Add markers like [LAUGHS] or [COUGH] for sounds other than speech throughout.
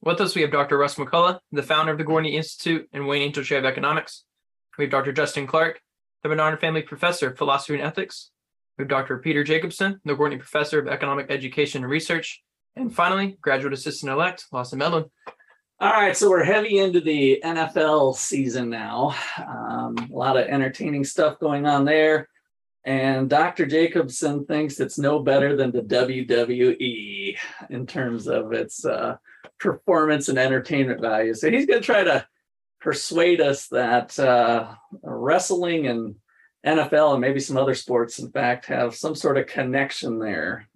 With us, we have Dr. Russ McCullough, the founder of the Gortney Institute and Wayne Angell Chair of Economics. We have Dr. Justin Clark, the Barnard Family Professor of Philosophy and Ethics. We have Dr. Peter Jacobson, the Gortney Professor of Economic Education and Research. And finally, graduate assistant elect, Lawson Medlin. All right, so we're heavy into the NFL season now. Um, a lot of entertaining stuff going on there. And Dr. Jacobson thinks it's no better than the WWE in terms of its uh, performance and entertainment value. So he's going to try to persuade us that uh, wrestling and NFL and maybe some other sports, in fact, have some sort of connection there.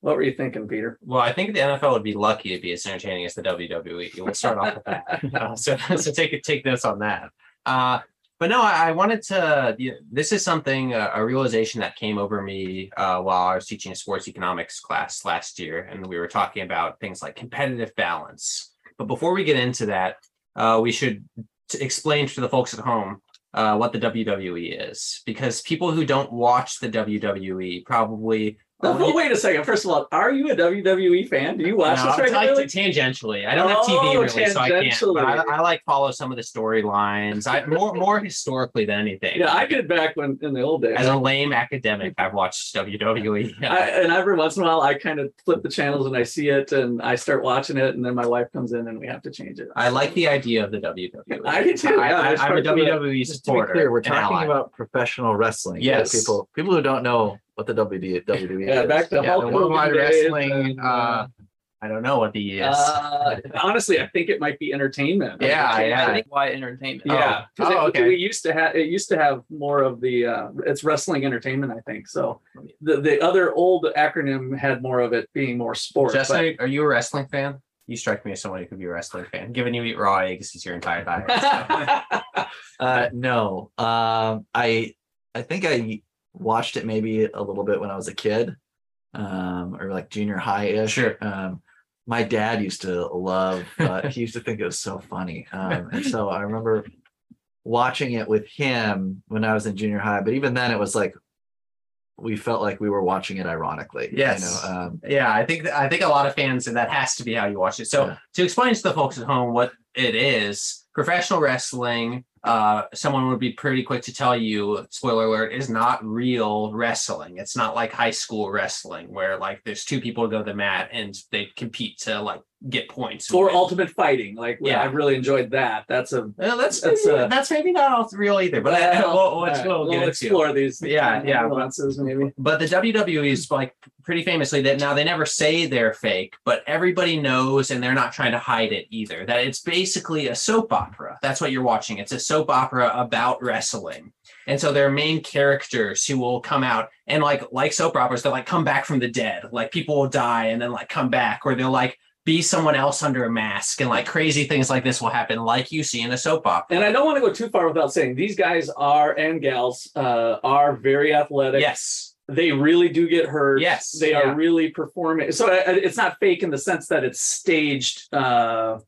What were you thinking, Peter? Well, I think the NFL would be lucky to be as entertaining as the WWE. We'll start off with that. [LAUGHS] Uh, so, so take take notes on that. Uh, but no, I, I wanted to. You know, this is something uh, a realization that came over me uh, while I was teaching a sports economics class last year, and we were talking about things like competitive balance. But before we get into that, uh, we should t- explain to the folks at home uh, what the WWE is, because people who don't watch the WWE probably Oh, well, wait a second. First of all, are you a WWE fan? Do you watch no, this regularly? Like tangentially. I don't have TV Oh, really, so I can't. But I, I like follow some of the storylines. I more more historically than anything. Yeah, I did back when in the old days. As a lame academic, I've watched WWE. I, and every once in a while, I kind of flip the channels and I see it, and I start watching it, and then my wife comes in, and we have to change it. I like the idea of the WWE. I do too, I, yeah, I, there's I'm a parts of. WWE Just to be clear, we're talking about professional wrestling. Yes. People people who don't know what the WD, WWE Yeah, is. back to Hulk the Hogan worldwide days, wrestling. and, uh, I don't know what the is. uh, honestly, I think it might be entertainment. Yeah, I yeah. Think why entertainment. Yeah, Oh. 'cause Oh, it, okay. we used to have it used to have more of the uh, it's wrestling entertainment, I think. So the the other old acronym had more of it being more sport. but- Justin, are you a wrestling fan? You strike me as someone who could be a wrestling fan, given you eat raw eggs as your entire diet. [LAUGHS] Uh, no, um, I I think I watched it maybe a little bit when I was a kid, um, or like junior high ish. Sure. Um, my dad used to love. Uh, he used to think it was so funny, um, and so I remember watching it with him when I was in junior high. But even then, it was like we felt like we were watching it ironically. Yes. You know, um, Yeah, I think I think a lot of fans, and that has to be how you watch it. So Yeah. to explain to the folks at home what it is, professional wrestling, uh, someone would be pretty quick to tell you, spoiler alert, is not real wrestling. It's not like high school wrestling where like there's two people go to the mat and they compete to like get points. and or win. ultimate fighting. Like Yeah. I really enjoyed that. That's a Well, that's that's, maybe, uh, that's maybe not all real either, but Well, we'll, we'll, right, we'll we'll explore these. Yeah, yeah, nuances maybe. But the WWE is like pretty famously that now they never say they're fake, but everybody knows and they're not trying to hide it either. That it's basically a soap opera. That's what you're watching. It's a soap opera about wrestling. And so there are main characters who will come out and like like soap operas, they'll like come back from the dead. Like people will die and then like come back, or they'll like be someone else under a mask and like crazy things like this will happen, like you see in a soap opera. And I don't want to go too far without saying these guys are and gals uh, are very athletic. Yes. They really do get hurt. Yes, They yeah. are really performing. So uh, it's not fake in the sense that it's staged, uh,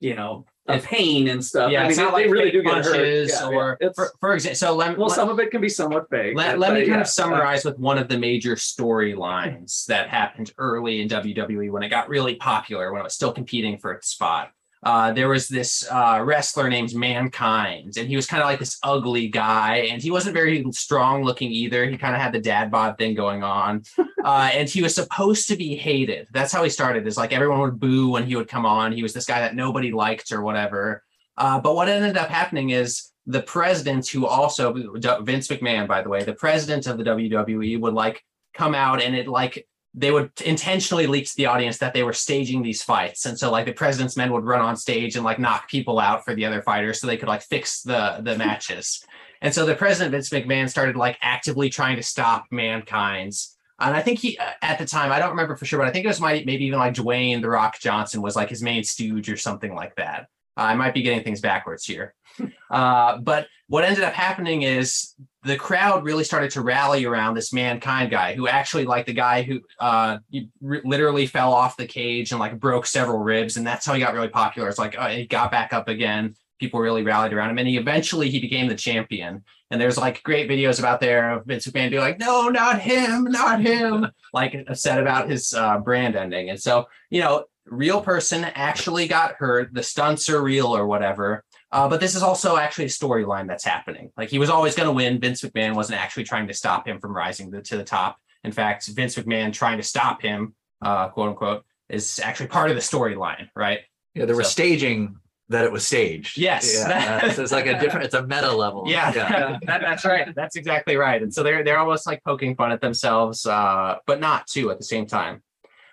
you know, a It- pain and stuff. Yeah, I mean, they, like they really do get hurt. Yeah, or yeah. For, for example. So let, well, let- some of it can be somewhat fake. Let, let me kind yeah, of summarize with one of the major storylines that happened early in WWE when it got really popular, when it was still competing for its spot. Uh, there was this uh, wrestler named Mankind, and he was kind of like this ugly guy, and he wasn't very strong looking either. He kind of had the dad bod thing going on, [LAUGHS] uh, and he was supposed to be hated. That's how he started. Is like everyone would boo when he would come on. He was this guy that nobody liked or whatever. Uh, but what ended up happening is the president, who also Vince McMahon, by the way, the president of the WWE, would like come out and it like they would intentionally leak to the audience that they were staging these fights, and so like the president's men would run on stage and like knock people out for the other fighters so they could like fix the the [LAUGHS] matches. And so the president Vince McMahon started like actively trying to stop mankind's. And I think he, uh, at the time, I don't remember for sure, but I think it was my, maybe even like Dwayne The Rock Johnson was like his main stooge or something like that. I might be getting things backwards here. [LAUGHS] Uh, but what ended up happening is the crowd really started to rally around this mankind guy who actually like the guy who uh literally fell off the cage and like broke several ribs and that's how he got really popular. It's like uh, he got back up again. People really rallied around him and he eventually he became the champion. And there's like great videos about there of Vince McMahon being like no not him not him like upset about his uh, brand ending. And so you know real person actually got hurt. The stunts are real or whatever uh, but this is also actually a storyline that's happening. Like he was always going to win. Vince McMahon wasn't actually trying to stop him from rising to, to the top. In fact, Vince McMahon trying to stop him, uh, quote unquote, is actually part of the storyline, right? Yeah, they were So- staging that it was staged. Yes. Yeah, uh, so it's like a different. It's a meta level. Yeah, [LAUGHS] that, that's right. That's exactly right. And so they're they're almost like poking fun at themselves, uh, but not too at the same time.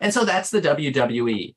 And so that's the WWE.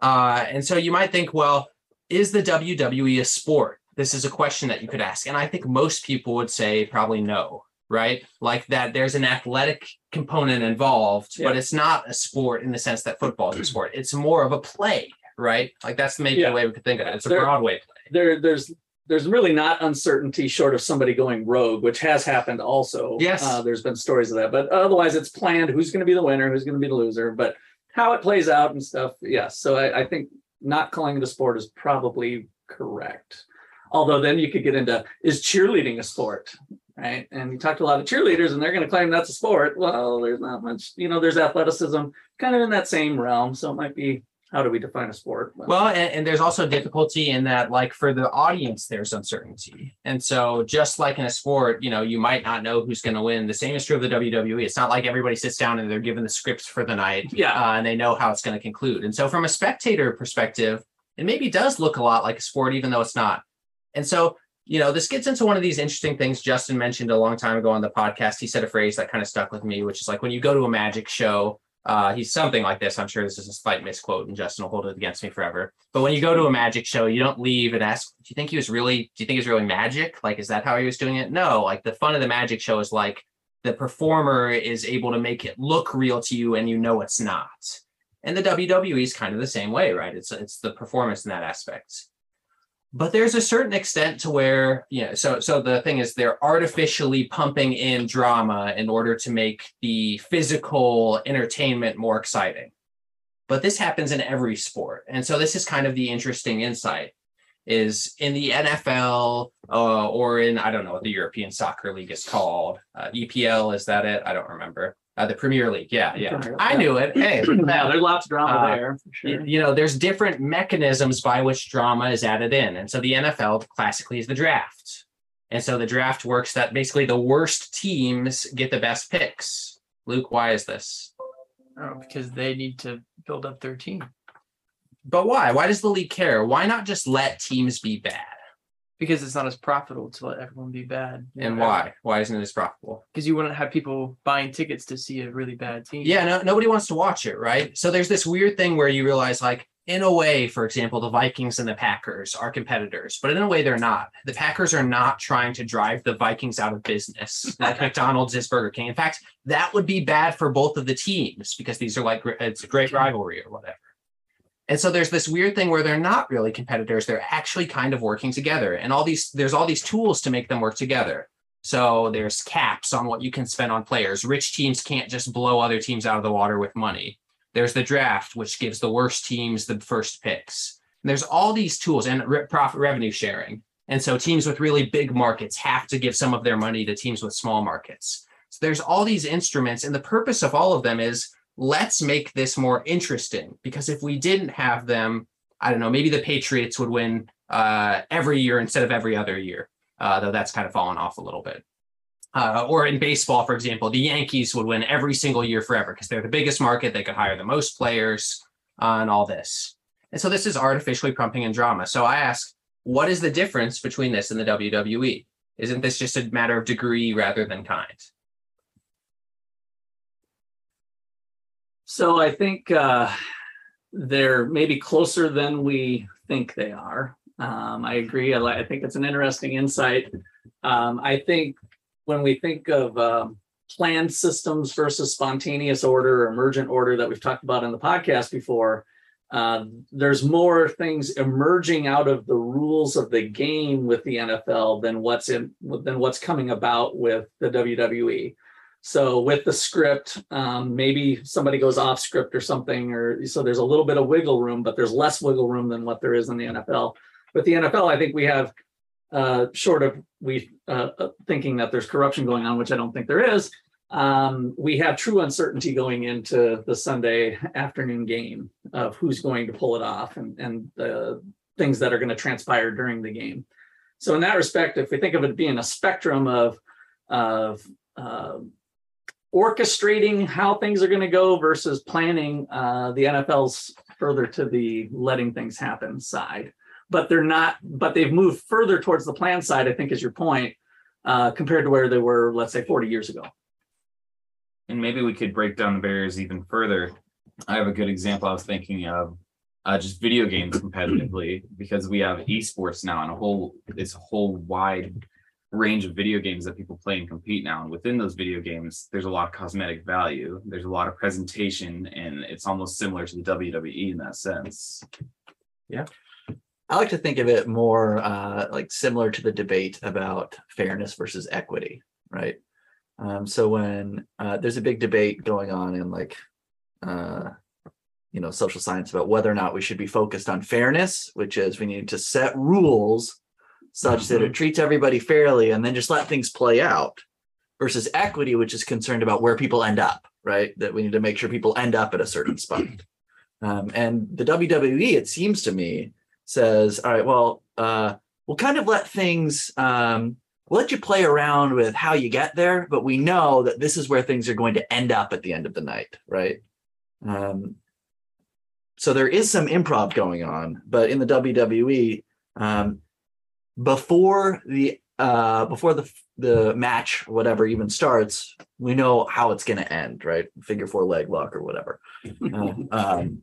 Uh, and so you might think, well, is the WWE a sport? This is a question that you could ask. And I think most people would say probably no, right? Like that there's an athletic component involved, Yeah. but it's not a sport in the sense that football is a sport. It's more of a play, right? Like that's maybe Yeah. the way we could think of it. It's a There- Broadway play. there there's there's really not uncertainty short of somebody going rogue which has happened also Yes. uh, there's been stories of that but otherwise it's planned who's going to be the winner who's going to be the loser but how it plays out and stuff yes so I, I think not calling it a sport is probably correct. Although then you could get into is cheerleading a sport right? And you talk to a lot of cheerleaders and they're going to claim that's a sport. Well there's not much you know there's athleticism kind of in that same realm. So it might be how do we define a sport Well, and, and there's also difficulty in that, like for the audience, there's uncertainty. And so, just like in a sport, you know, you might not know who's going to win. The same is true of the WWE. It's not like everybody sits down and they're given the scripts for the night yeah uh, and they know how it's going to conclude. And so, from a spectator perspective, it maybe does look a lot like a sport, even though it's not. And so, you know, this gets into one of these interesting things Justin mentioned a long time ago on the podcast. He said a phrase that kind of stuck with me, which is like when you go to a magic show, uh, he's something like this. I'm sure this is a slight misquote, and Justin will hold it against me forever. But when you go to a magic show, you don't leave and ask, "Do you think he was really? Do you think he was really magic? Like, is that how he was doing it?" No. Like the fun of the magic show is like the performer is able to make it look real to you, and you know it's not. And the WWE is kind of the same way, right? It's it's the performance in that aspect. But there's a certain extent to where, you know, so so the thing is they're artificially pumping in drama in order to make the physical entertainment more exciting. But this happens in every sport. And so this is kind of the interesting insight is in the NFL uh, or in I don't know what the European Soccer League is called. Uh, EPL is that it? I don't remember. Uh, the Premier League. Yeah, yeah. Premier- I yeah. knew it. Hey, [CLEARS THROAT] yeah, there's lots of drama Uh, there for y- sure. you know, there's different mechanisms by which drama is added in. And so the NFL classically is the draft. And so the draft works that basically the worst teams get the best picks. Luke, why is this? Oh, because they need to build up their team. But why? Why does the league care? Why not just let teams be bad? Because it's not as profitable to let everyone be bad. And why? Why isn't it as profitable? Because you wouldn't have people buying tickets to see a really bad team. Yeah, no, nobody wants to watch it, right? So there's this weird thing where you realize, like, in a way, for example, the Vikings and the Packers are competitors, but in a way, they're not. The Packers are not trying to drive the Vikings out of business, [LAUGHS] like McDonald's is Burger King. In fact, that would be bad for both of the teams because these are like it's a great rivalry or whatever. And so there's this weird thing where they're not really competitors; they're actually kind of working together, and all these there's all these tools to make them work together. So there's caps on what you can spend on players. Rich teams can't just blow other teams out of the water with money. There's the draft, which gives the worst teams the first picks. And there's all these tools and re- profit revenue sharing. And so teams with really big markets have to give some of their money to teams with small markets. So there's all these instruments, and the purpose of all of them is let's make this more interesting. Because if we didn't have them, I don't know, maybe the Patriots would win uh, every year instead of every other year uh, though that's kind of fallen off a little bit. Uh, or in baseball, for example, the Yankees would win every single year forever because they're the biggest market. They could hire the most players uh, and all this. And so this is artificially pumping in drama. So I ask, what is the difference between this and the WWE? Isn't this just a matter of degree rather than kind? So I think uh, they're maybe closer than we think they are. Um, I agree. I, I think it's an interesting insight. Um, I think when we think of um, planned systems versus spontaneous order or emergent order that we've talked about in the podcast before, uh, there's more things emerging out of the rules of the game with the NFL than what's in than what's coming about with the WWE. So with the script, um, maybe somebody goes off script or something, or so there's a little bit of wiggle room, but there's less wiggle room than what there is in the NFL. With the NFL, I think we have uh, short of we uh, uh, thinking that there's corruption going on, which I don't think there is. Um, we have true uncertainty going into the Sunday afternoon game of who's going to pull it off and and the things that are going to transpire during the game. So in that respect, if we think of it being a spectrum of of uh, orchestrating how things are going to go versus planning, uh, the NFL's further to the letting things happen side but they're not, but they've moved further towards the plan side, I think is your point, uh, compared to where they were, let's say 40 years ago. And maybe we could break down the barriers even further. I have a good example I was thinking of. Uh, just video games competitively because we have esports now and a whole this whole wide range of video games that people play and compete now and within those video games there's a lot of cosmetic value there's a lot of presentation and it's almost similar to the wwe in that sense Yeah. I like to think of it more uh, like similar to the debate about fairness versus equity, right? Um, so when uh, there's a big debate going on in like, uh, you know, social science about whether or not we should be focused on fairness, which is we need to set rules such that it treats everybody fairly and then just let things play out, versus equity, which is concerned about where people end up, right? That we need to make sure people end up at a certain spot. Um, and the WWE, it seems to me, says, all right, well, uh, we'll kind of let things, um, we'll let you play around with how you get there, but we know that this is where things are going to end up at the end of the night, right? Um, so there is some improv going on, but in the WWE, um, before the uh, before the the match, whatever, even starts, we know how it's going to end, right? Figure four leg lock or whatever. [LAUGHS] Uh, um,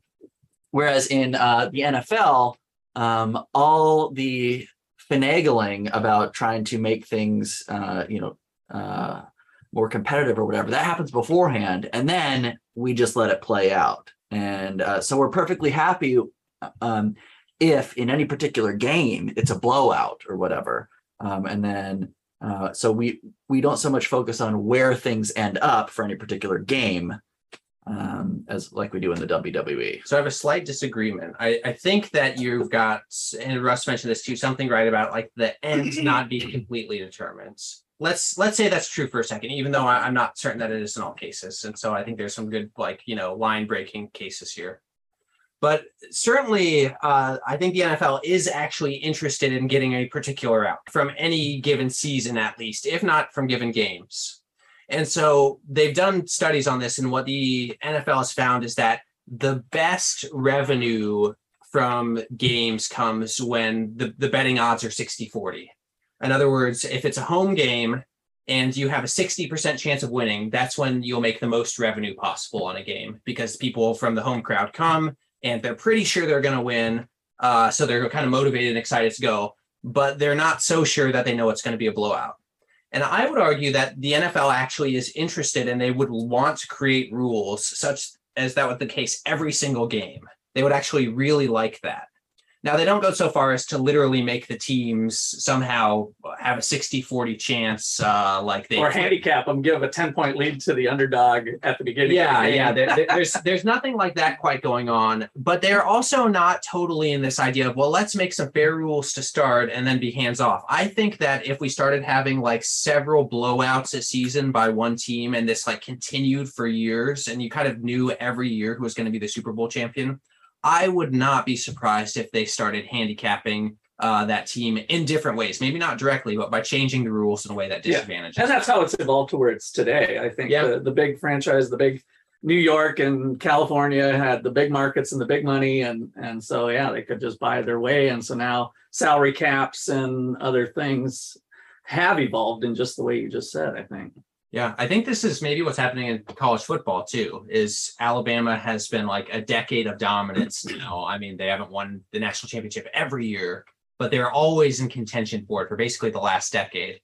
whereas in uh, the NFL, um, all the finagling about trying to make things, uh, you know, uh, more competitive or whatever, that happens beforehand, and then we just let it play out. And uh, so we're perfectly happy um, if in any particular game it's a blowout or whatever, um, and then. Uh, so we we don't so much focus on where things end up for any particular game, um, as like we do in the. WWE. So I have a slight disagreement. I, I think that you've got, and Russ mentioned this too, something right about like the end [CLEARS THROAT] not being completely determined. Let's let's say that's true for a second, even though I, I'm not certain that it is in all cases. And so I think there's some good like you know line breaking cases here. But certainly, uh, I think the NFL is actually interested in getting a particular out from any given season, at least, if not from given games. And so they've done studies on this, and what the NFL has found is that the best revenue from games comes when the, the betting odds are 60 40. In other words, if it's a home game and you have a 60% chance of winning, that's when you'll make the most revenue possible on a game because people from the home crowd come and they're pretty sure they're going to win. Uh, so they're kind of motivated and excited to go, but they're not so sure that they know it's going to be a blowout. And I would argue that the NFL actually is interested and they would want to create rules such as that was the case every single game. They would actually really like that. Now, they don't go so far as to literally make the teams somehow have a 60 40 chance, uh, like they Or handicap them, give a 10 point lead to the underdog at the beginning. of the yeah yeah there- there's [LAUGHS] there's nothing like that quite going on but they're also not totally in this idea of well let's make some fair rules to start and then be hands off i think that if we started having like several blowouts a season by one team and this like continued for years and you kind of knew every year who was going to be the super bowl champion i would not be surprised if they started handicapping uh, that team in different ways maybe not directly but by changing the rules in a way that Yeah. disadvantages And that's how it's evolved to where it's today. I think Yeah. the, the big franchise, the big New York and California had the big markets and the big money. And, and so, yeah, they could just buy their way. And so now salary caps and other things have evolved in just the way you just said, I think. Yeah, I think this is maybe what's happening in college football too. Is Alabama has been like a decade of dominance now. I mean, they haven't won the national championship every year, but they're always in contention for it for basically the last decade.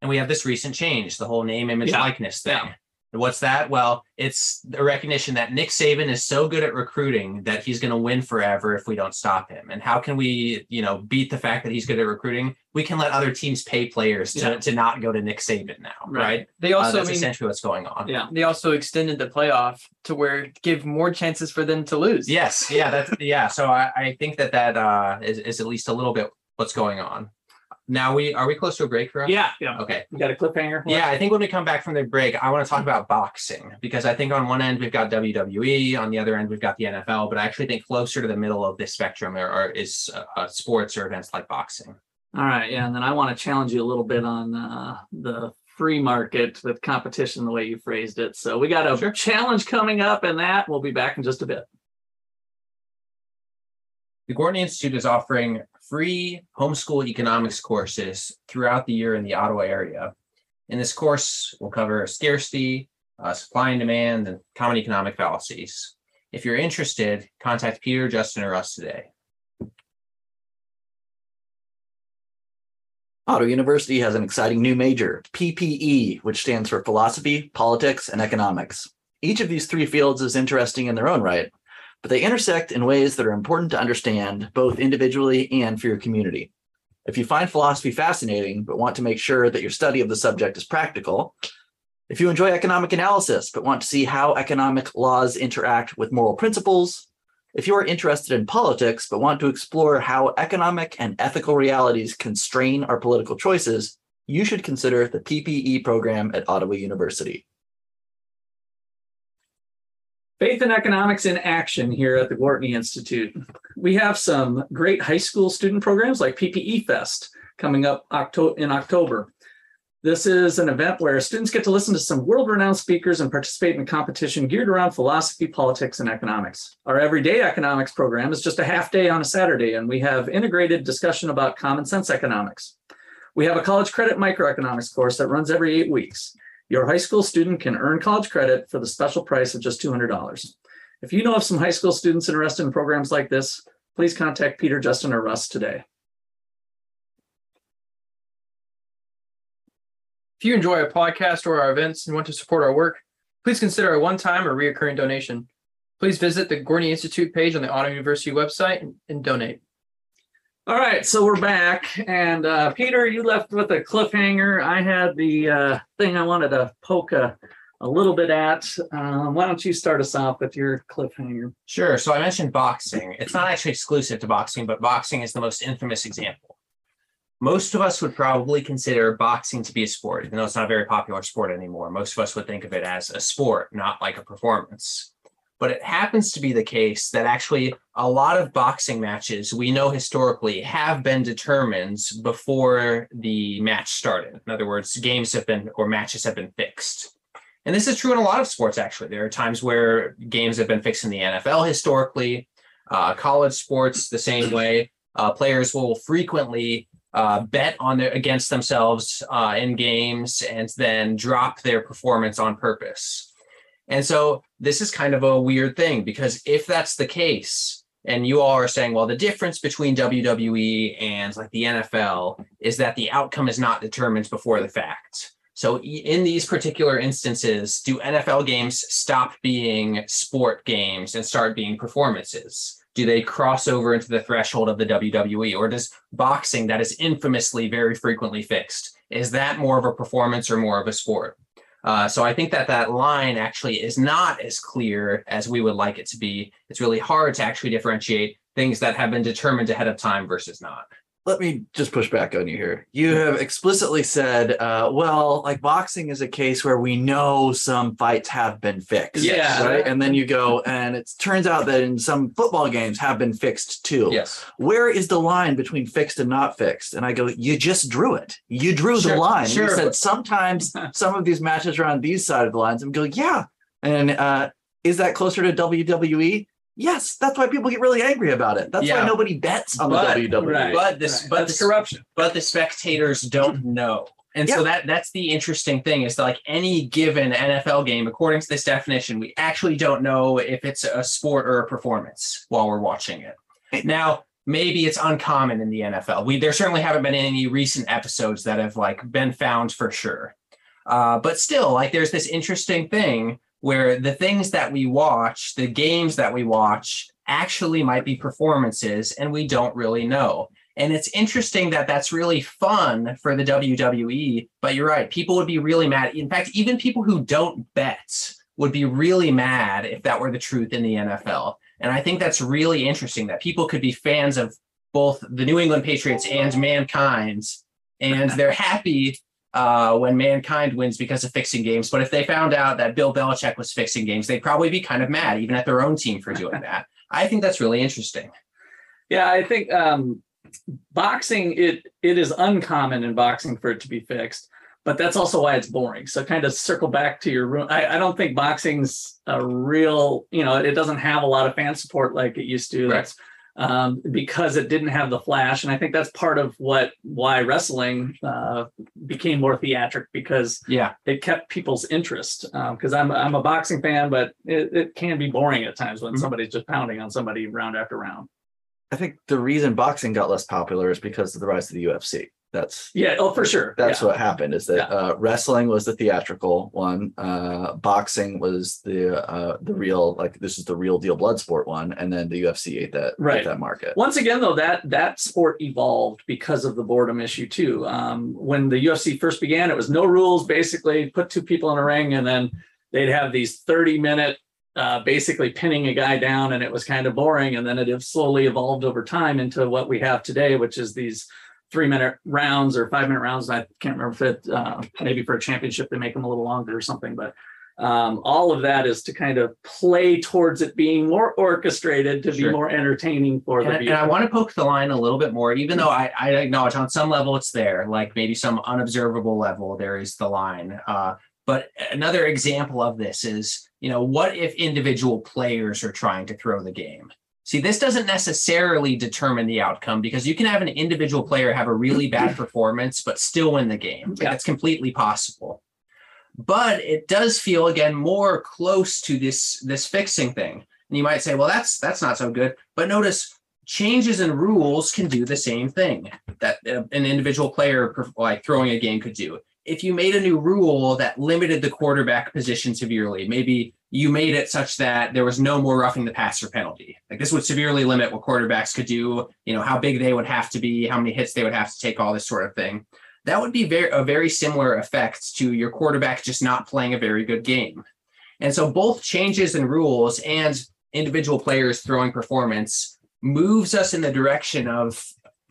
And we have this recent change, the whole name, image, Yeah. likeness thing. Yeah. What's that? Well, it's the recognition that Nick Saban is so good at recruiting that he's going to win forever if we don't stop him. And how can we, you know, beat the fact that he's good at recruiting? We can let other teams pay players to, Yeah. to not go to Nick Saban now, right? They Uh, also that's I mean, essentially what's going on. Yeah. they also extended the playoff to where give more chances for them to lose. Yes. Yeah. That's yeah. So I, I think that that uh, is, is at least a little bit what's going on. Now we are we close to a break, Russ? Yeah, yeah. Okay. We got a cliffhanger? Yeah, I think when we come back from the break, I want to talk about boxing because I think on one end we've got WWE, on the other end we've got the NFL, but I actually think closer to the middle of this spectrum are, are is uh, sports or events like boxing. All right, yeah, and then I want to challenge you a little bit on uh, the free market with competition, the way you phrased it. So we got a Sure. challenge coming up, and that we'll be back in just a bit. The Gortney Institute is offering free homeschool economics courses throughout the year in the Ottawa area. In this course, we'll cover scarcity, uh, supply and demand, and common economic fallacies. If you're interested, contact Peter, Justin, or us today. Ottawa University has an exciting new major, PPE, which stands for Philosophy, Politics, and Economics. Each of these three fields is interesting in their own right, but they intersect in ways that are important to understand both individually and for your community. If you find philosophy fascinating, but want to make sure that your study of the subject is practical, if you enjoy economic analysis, but want to see how economic laws interact with moral principles, if you are interested in politics but want to explore how economic and ethical realities constrain our political choices, you should consider the PPE program at Ottawa University. Faith and Economics in Action here at the Gortney Institute. We have some great high school student programs like PPE Fest coming up in October. This is an event where students get to listen to some world renowned speakers and participate in a competition geared around philosophy, politics, and economics. Our everyday economics program is just a half day on a Saturday, and we have integrated discussion about common sense economics. We have a college credit microeconomics course that runs every eight weeks. Your high school student can earn college credit for the special price of just $200. If you know of some high school students interested in programs like this, please contact Peter, Justin, or Russ today. If you enjoy our podcast or our events and want to support our work, please consider a one-time or recurring donation. Please visit the Gortney Institute page on the Ottawa University website and, and donate. All right, so we're back. And uh, Peter, you left with a cliffhanger. I had the uh, thing I wanted to poke a, a little bit at. Um, why don't you start us off with your cliffhanger? Sure. So I mentioned boxing. It's not actually exclusive to boxing, but boxing is the most infamous example. Most of us would probably consider boxing to be a sport, even though it's not a very popular sport anymore. Most of us would think of it as a sport, not like a performance. But it happens to be the case that actually a lot of boxing matches we know historically have been determined before the match started. In other words, games have been or matches have been fixed. And this is true in a lot of sports, actually. There are times where games have been fixed in the NFL historically, uh, college sports, the same way. Uh, players will frequently uh, bet on their, against themselves uh, in games and then drop their performance on purpose. And so this is kind of a weird thing because if that's the case, and you all are saying, well, the difference between WWE and like the NFL is that the outcome is not determined before the fact. So in these particular instances, do NFL games stop being sport games and start being performances? Do they cross over into the threshold of the WWE or does boxing that is infamously very frequently fixed, is that more of a performance or more of a sport? Uh, so I think that that line actually is not as clear as we would like it to be. It's really hard to actually differentiate things that have been determined ahead of time versus not. Let me just push back on you here. You have explicitly said, uh, well, like boxing is a case where we know some fights have been fixed. Yeah. Right. And then you go, and it turns out that in some football games have been fixed too. Yes. where is the line between fixed and not fixed? And I go, you just drew it. You drew Sure, the line. sure, you said sometimes [LAUGHS] some of these matches are on these side of the lines. I'm going, yeah. And uh, is that closer to WWE? Yes. That's why people get really angry about it. That's Yeah. why nobody bets on But- the WWE. Right. But this, Right. but That's this, corruption. but the spectators don't know. And so that that's the interesting thing is that like any given NFL game, according to this definition, we actually don't know if it's a sport or a performance while we're watching it. Now, maybe it's uncommon in the NFL. We there certainly haven't been any recent episodes that have like been found for sure. Uh, but still, like there's this interesting thing where the things that we watch, the games that we watch, actually might be performances, and we don't really know. And it's interesting that that's really fun for the WWE. But you're right, people would be really mad. In fact, even people who don't bet would be really mad if that were the truth in the NFL. And I think that's really interesting that people could be fans of both the New England Patriots and mankind, and [LAUGHS] they're happy uh, when mankind wins because of fixing games. But if they found out that Bill Belichick was fixing games, they'd probably be kind of mad, even at their own team for doing that. [LAUGHS] I think that's really interesting. Yeah, I think um, boxing it it is uncommon in boxing for it to be fixed, but that's also why it's boring. So kind of circle back to your room. I, I don't think boxing's a real, you know, it doesn't have a lot of fan support like it used to. Right. That's um, because it didn't have the flash, and I think that's part of what why wrestling uh, became more theatric because Yeah. it kept people's interest. Because I'm I'm a boxing fan, but it, it can be boring at times when Mhm. somebody's just pounding on somebody round after round. I think the reason boxing got less popular is because of the rise of the UFC. That's Yeah, oh for sure. that's yeah. what happened is that Yeah. uh, wrestling was the theatrical one uh, boxing was the uh, the real like this is the real deal blood sport one and then the ufc ate that Right. ate that market Once again, though, that that sport evolved because of the boredom issue too. Um, when the UFC first began, it was no rules. Basically, put two people in a ring, and then they'd have these thirty-minute, uh, basically pinning a guy down, and it was kind of boring. And then it have slowly evolved over time into what we have today, which is these three-minute rounds or five-minute rounds. I can't remember if it uh, maybe for a championship they make them a little longer or something, but um, all of that is to kind of play towards it being more orchestrated to Sure. be more entertaining for And, the and viewer. I want to poke the line a little bit more, even though I, I acknowledge on some level it's there, like maybe some unobservable level, there is the line. Uh, but another example of this is, you know, what if individual players are trying to throw the game? See, this doesn't necessarily determine the outcome because you can have an individual player have a really bad [CLEARS THROAT] performance, but still win the game. Yeah. That's completely possible. But it does feel again more close to this this fixing thing. And you might say, well, that's that's not so good. But notice changes in rules can do the same thing that uh, an individual player like throwing a game could do. If you made a new rule that limited the quarterback position severely, maybe you made it such that there was no more roughing the passer penalty. Like this would severely limit what quarterbacks could do, you know, how big they would have to be, how many hits they would have to take, all this sort of thing. That would be very a very similar effect to your quarterback just not playing a very good game. And so both changes in rules and individual players throwing performance moves us in the direction of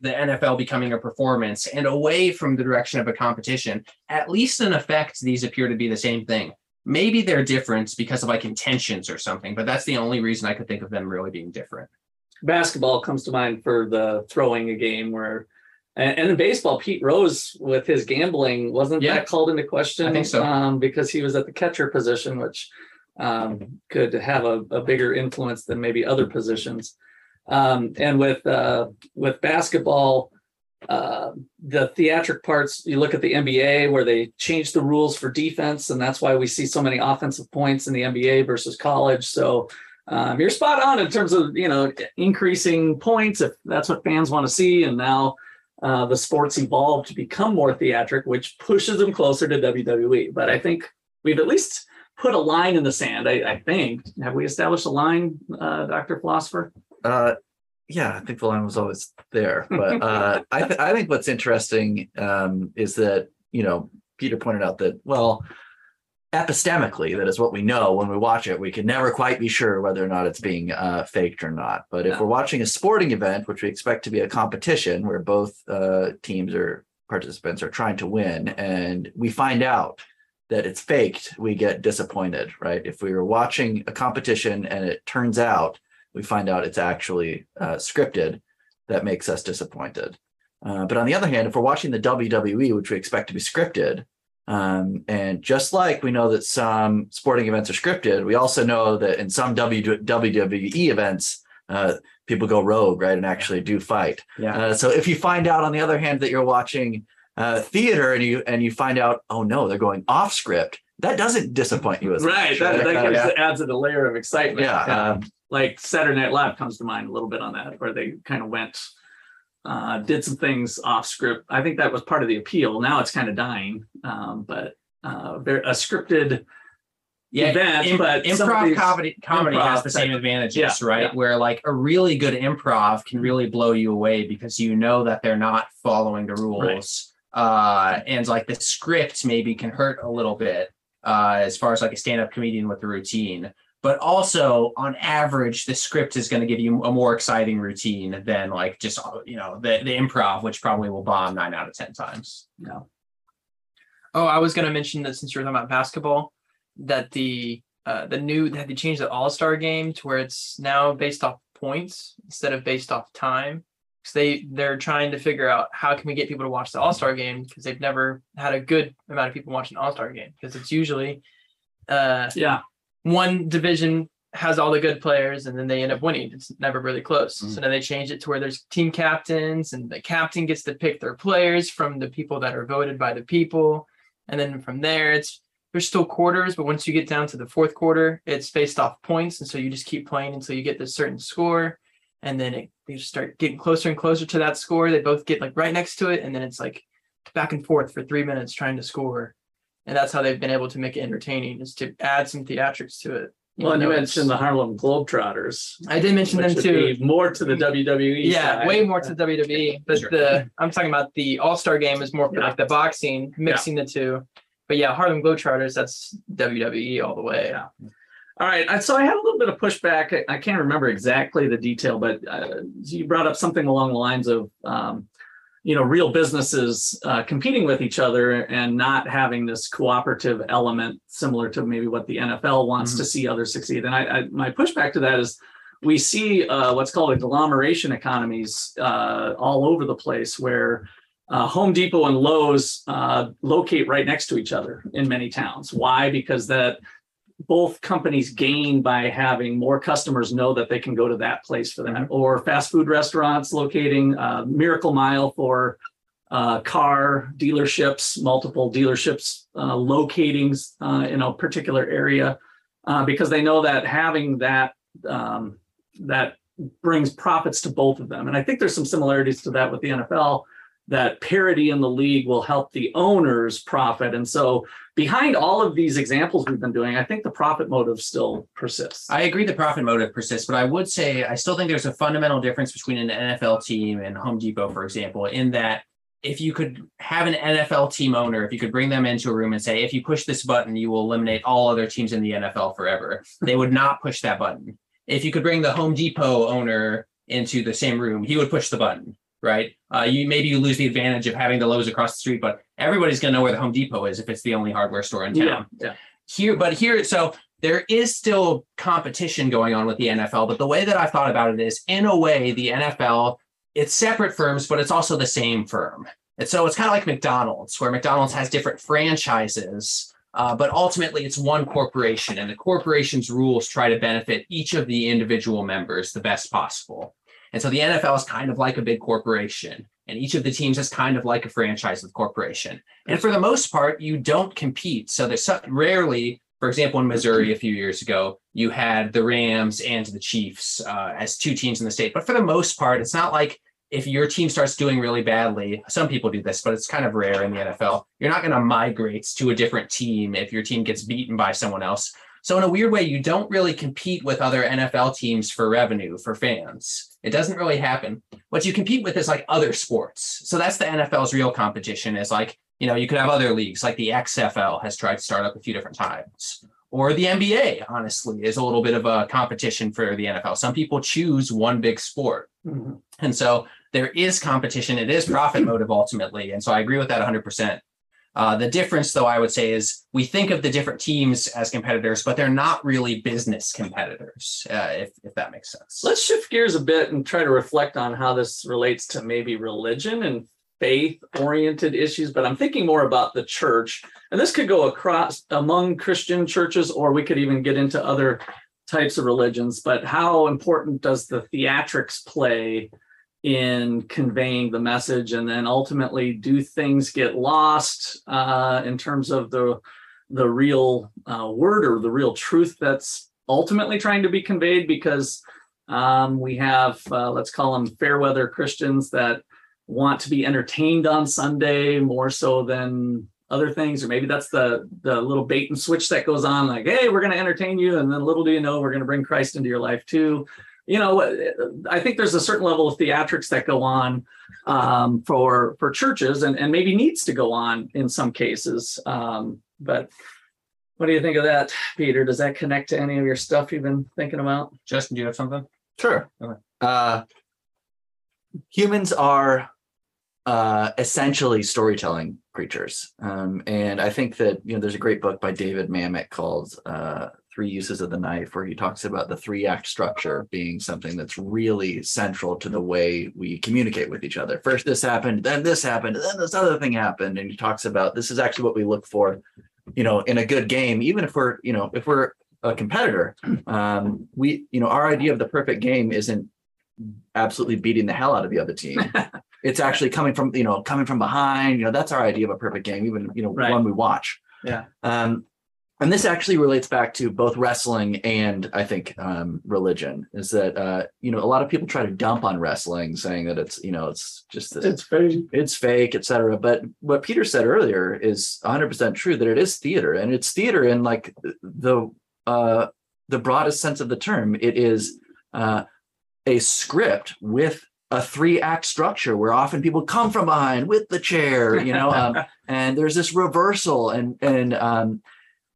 the NFL becoming a performance and away from the direction of a competition. At least in effect, these appear to be the same thing. Maybe they're different because of like intentions or something, but that's the only reason I could think of them really being different. basketball comes to mind for the throwing a game where and, and in baseball pete rose with his gambling wasn't Yeah. that called into question I think so. um, because he was at the catcher position which um, could have a, a bigger influence than maybe other positions um, and with uh, with basketball uh, the theatric parts you look at the nba where they change the rules for defense and that's why we see so many offensive points in the nba versus college. So um, you're spot on in terms of you know increasing points if that's what fans want to see. And now uh, the sports evolved to become more theatric which pushes them closer to wwe but i think we've at least put a line in the sand i, I think. Have we established a line uh, dr philosopher uh yeah i think the line was always there but [LAUGHS] uh i th- i think what's interesting um is that you know peter pointed out that well epistemically that is what we know when we watch it we can never quite be sure whether or not it's being uh, faked or not but if Yeah. we're watching a sporting event which we expect to be a competition where both uh, teams or participants are trying to win and we find out that it's faked we get disappointed right if we were watching a competition and it turns out we find out it's actually uh, scripted that makes us disappointed uh, but on the other hand if we're watching the wwe which we expect to be scripted um, and just like we know that some sporting events are scripted, we also know that in some WWE events, uh, people go rogue, right, and actually do fight. Yeah. Uh, so if you find out, on the other hand, that you're watching uh, theater and you and you find out, oh no, they're going off script, that doesn't disappoint you as right much, that, that Uh, yeah. adds a layer of excitement yeah, um, like saturday night live comes to mind a little bit on that where they kind of went uh, did some things off script i think that was part of the appeal now it's kind of dying um, but uh, a scripted Yeah, event, im- but improv comedy comedy has the same type- advantages, Yeah, right? yeah. Where like a really good improv can really blow you away because you know that they're not following the rules. Uh, and like the script maybe can hurt a little bit uh, as far as like a stand-up comedian with the routine. But also, on average, the script is going to give you a more exciting routine than like just you know the the improv, which probably will bomb nine out of ten times. No. Oh, I was going to mention that since you were talking about basketball, that the uh, the new that they changed the All Star game to where it's now based off points instead of based off time. Because they they're trying to figure out how can we get people to watch the All Star game because they've never had a good amount of people watching All Star game because it's usually uh, Yeah, one division has all the good players and then they end up winning. It's never really close. Mm. So now they change it to where there's team captains and the captain gets to pick their players from the people that are voted by the people. And then from there it's there's still quarters, but once you get down to the fourth quarter, it's based off points. And so you just keep playing until you get this certain score. And then it, they just start getting closer and closer to that score. They both get like right next to it. And then it's like back and forth for three minutes trying to score. And that's how they've been able to make it entertaining is to add some theatrics to it. well, and you mentioned the Harlem Globetrotters. I did mention them too. be more to the WWE. Yeah, side. way more to the WWE. But Sure. the I'm talking about the All Star game is more for Yeah. like the boxing, mixing the two. But yeah, Harlem Globetrotters, that's WWE all the way. Yeah. All right. So I had a little bit of pushback. I, I can't remember exactly the detail, but uh, you brought up something along the lines of, um, you know, real businesses uh, competing with each other and not having this cooperative element similar to maybe what the NFL wants to see others succeed. And I, I my pushback to that is we see uh, what's called agglomeration economies uh, all over the place where uh, Home Depot and Lowe's uh, locate right next to each other in many towns. Why? Because that both companies gain by having more customers know that they can go to that place for that, or fast food restaurants locating uh, Miracle Mile for uh, car dealerships, multiple dealerships uh, locating uh, in a particular area, uh, because they know that having that um, that brings profits to both of them. And I think there's some similarities to that with the NFL. That parity in the league will help the owners profit, and so behind all of these examples we've been doing, I think the profit motive still persists. I agree the profit motive persists, but I would say I still think there's a fundamental difference between an NFL team and Home Depot, for example, in that if you could have an NFL team owner, if you could bring them into a room and say, if you push this button, you will eliminate all other teams in the NFL forever, they would not push that button. If you could bring the Home Depot owner into the same room, he would push the button, right? Uh, you maybe you lose the advantage of having the Lowe's across the street, but everybody's going to know where the Home Depot is if it's the only hardware store in town yeah, yeah. here, but here, so there is still competition going on with the NFL. But the way that I've thought about it is, in a way, the NFL it's separate firms, but it's also the same firm. And so it's kind of like McDonald's, where McDonald's has different franchises, uh, but ultimately it's one corporation, and the corporation's rules try to benefit each of the individual members the best possible. And so the NFL is kind of like a big corporation, and each of the teams is kind of like a franchise with corporation. And for the most part, you don't compete. So there's some, rarely, for example, in Missouri a few years ago, you had the Rams and the Chiefs uh, as two teams in the state. But for the most part, it's not like if your team starts doing really badly, some people do this, but it's kind of rare in the NFL. You're not going to migrate to a different team if your team gets beaten by someone else. So in a weird way, you don't really compete with other NFL teams for revenue for fans. It doesn't really happen. What you compete with is like other sports. So that's the NFL's real competition is like, you know, you could have other leagues like the XFL has tried to start up a few different times. Or the NBA, honestly, is a little bit of a competition for the NFL. Some people choose one big sport. Mhm. And so there is competition. It is profit motive ultimately. And so I agree with that 100%. Uh, the difference, though, I would say is we think of the different teams as competitors, but they're not really business competitors, uh, if, if that makes sense. Let's shift gears a bit and try to reflect on how this relates to maybe religion and faith oriented issues, but I'm thinking more about the church. And this could go across among Christian churches, or we could even get into other types of religions. But how important does the theatrics play in conveying the message? And then ultimately, do things get lost uh, in terms of the the real uh, word or the real truth that's ultimately trying to be conveyed? Because um, we have, uh, let's call them fair weather Christians that want to be entertained on Sunday more so than other things, or maybe that's the the little bait and switch that goes on, like, hey, we're going to entertain you, and then little do you know, we're going to bring Christ into your life too. You know, I think there's a certain level of theatrics that go on um, for for churches, and and maybe needs to go on in some cases. Um, but what do you think of that, Peter? Does that connect to any of your stuff you've been thinking about? Justin, do you have something? Sure. Okay. Uh, humans are uh, essentially storytelling creatures, um, and I think that you know there's a great book by David Mamet called uh, Three Uses of the Knife, where he talks about the three act structure being something that's really central to the way we communicate with each other. First, this happened, then this happened, then this other thing happened, and he talks about this is actually what we look for, you know, in a good game, even if we're, you know, if we're a competitor, um, we, you know, our idea of the perfect game isn't absolutely beating the hell out of the other team. [LAUGHS] it's actually coming from, you know, coming from behind. You know, that's our idea of a perfect game, even you know, Right. one we watch. Yeah. Um, and this actually relates back to both wrestling and I think um, religion. Is that uh, you know a lot of people try to dump on wrestling, saying that it's you know it's just this It's very it's fake, etc. But what Peter said earlier is 100% true that it is theater, and it's theater in like the uh, the broadest sense of the term. It is uh, a script with a three act structure where often people come from behind with the chair, you know, um, [LAUGHS] and there's this reversal, and and um,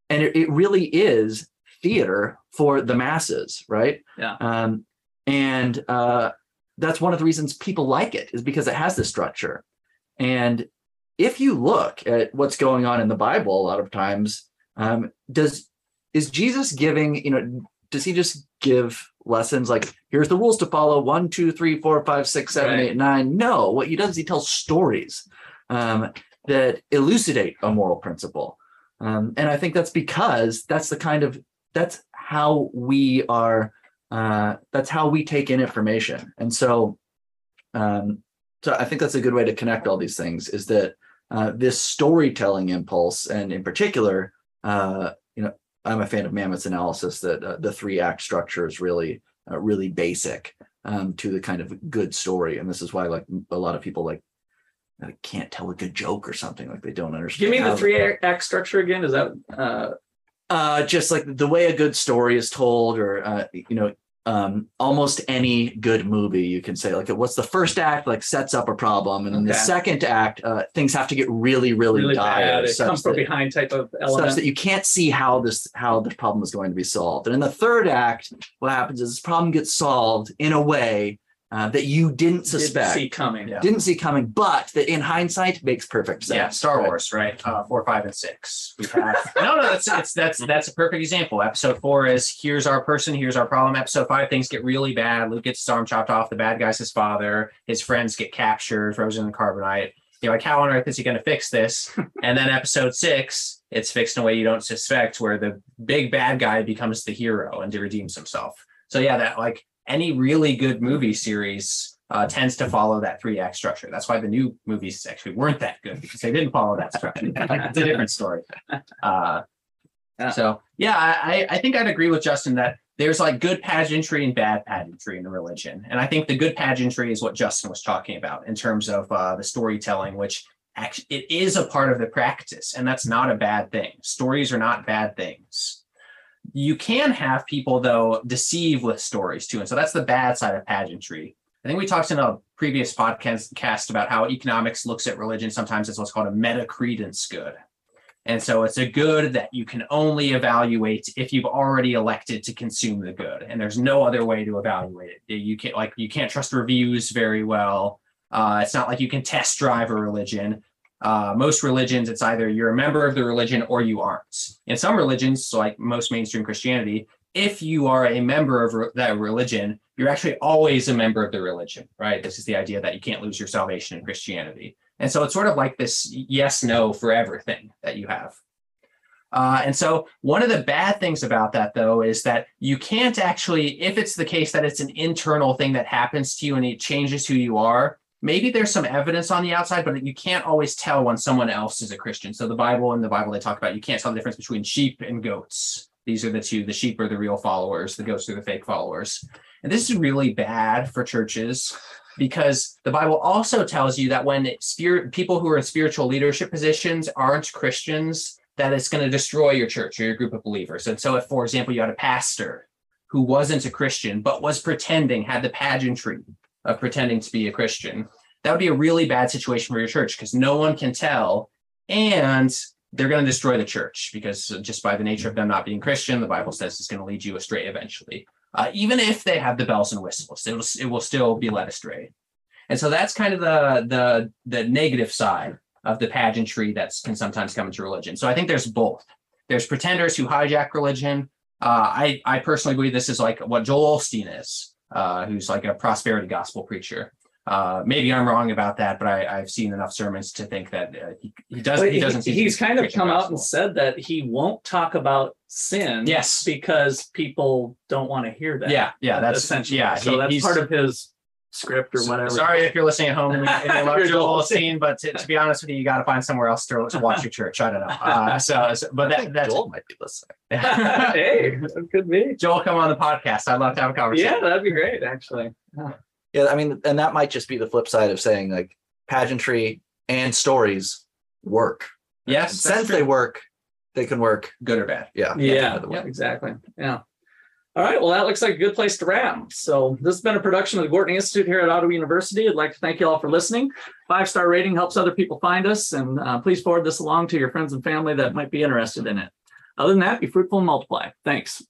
and it, it really is theater for the masses, right? Yeah. Um, and uh, that's one of the reasons people like it is because it has this structure. And if you look at what's going on in the Bible, a lot of times, um, does is Jesus giving? You know, does he just give lessons like here's the rules to follow one, two, three, four, five, six, seven, Right. eight, nine? No, what he does is he tells stories um, that elucidate a moral principle. Um, and I think that's because that's the kind of that's how we are uh, that's how we take in information. And so um, so I think that's a good way to connect all these things is that uh, this storytelling impulse, and in particular, uh, you know, I'm a fan of Mamet's analysis that uh, the three act structure is really, uh, really basic um, to the kind of good story, and this is why like a lot of people like uh, can't tell a good joke or something like they don't understand. give me the three act structure again. Is that uh uh just like the way a good story is told or uh you know um almost any good movie you can say like what's the first act like sets up a problem and then the second act uh things have to get really really, really dire bad? It comes from that, behind type of such that you can't see how this how the problem is going to be solved and in the third act what happens is this problem gets solved in a way uh, that you didn't suspect, Didn't suspect see coming. Yeah. didn't see coming but that in hindsight makes perfect sense Yeah, Star Wars, right? Uh, four, five, and six. We have [LAUGHS] no, no. That's it's that's that's a perfect example. Episode four is here's our person, here's our problem. Episode five, things get really bad. Luke gets his arm chopped off. The bad guy's his father. His friends get captured, frozen in carbonite. You're like, how on earth is he going to fix this? [LAUGHS] and then episode six, it's fixed in a way you don't suspect, where the big bad guy becomes the hero and redeems himself. So yeah, that like any really good movie series uh, tends to follow that three act structure. That's why the new movies actually weren't that good because they didn't follow that structure. it's a [LAUGHS] different story. Uh, Yeah. So yeah, I, I think I'd agree with Justin that there's like good pageantry and bad pageantry in the religion, and I think the good pageantry is what Justin was talking about in terms of uh, the storytelling, which actually it is a part of the practice, and that's not a bad thing. Stories are not bad things. You can have people though deceive with stories too, and so that's the bad side of pageantry. I think we talked in a previous podcast cast about how economics looks at religion sometimes as what's called a meta credence good. And so it's a good that you can only evaluate if you've already elected to consume the good. And there's no other way to evaluate it. You can't like you can't trust reviews very well. Uh, it's not like you can test drive a religion. Uh, most religions, it's either you're a member of the religion or you aren't. In some religions, so like most mainstream Christianity, if you are a member of re- that religion, you're actually always a member of the religion, right? This is the idea that you can't lose your salvation in Christianity. And so it's sort of like this yes, no, forever thing that you have. Uh, and so one of the bad things about that, though, is that you can't actually, if it's the case that it's an internal thing that happens to you and it changes who you are, maybe there's some evidence on the outside, but you can't always tell when someone else is a Christian. So the Bible and the Bible, they talk about you can't tell the difference between sheep and goats. These are the two. The sheep are the real followers, the goats are the fake followers. And this is really bad for churches because the Bible also tells you that when spirit people who are in spiritual leadership positions aren't Christians, that it's going to destroy your church or your group of believers. And so, if, for example, you had a pastor who wasn't a Christian but was pretending, had the pageantry of pretending to be a Christian, that would be a really bad situation for your church because no one can tell. And they're going to destroy the church because just by the nature of them not being Christian, the Bible says it's going to lead you astray eventually. Uh, even if they have the bells and whistles, it will, it will still be led astray. And so that's kind of the the the negative side of the pageantry that can sometimes come into religion. So I think there's both. There's pretenders who hijack religion. Uh, I I personally believe this is like what Joel Osteen is, uh, who's like a prosperity gospel preacher. Uh, maybe I'm wrong about that, but I, I've seen enough sermons to think that uh, he, he doesn't. But He doesn't. to he's kind of come out and said that he won't talk about sin. Yes. Because people don't want to hear that. Yeah, yeah, that's essentially. yeah. So he- that's part of his script or So- whatever. Sorry if you're listening at home and you love [LAUGHS] You're Joel Joel but to, to be honest with you, you got to find somewhere else to, to watch your church. I don't know. [LAUGHS] Uh, so, so- but that, that's Joel might be listening. [LAUGHS] hey, that could be. Joel. Come on the podcast. I'd love to have a conversation. Yeah, that'd be great, actually. Yeah, I mean, and that might just be the flip side of saying like pageantry and stories work. Yes, And since true. they work, they can work. good or bad. Yeah. Yeah, either yeah, exactly. Yeah. All right. Well, that looks like a good place to wrap. So this has been a production of the Gortney Institute here at Ottawa University. I'd like to thank you all for listening. Five star rating helps other people find us, and uh, please forward this along to your friends and family that might be interested in it. Other than that, be fruitful and multiply. Thanks.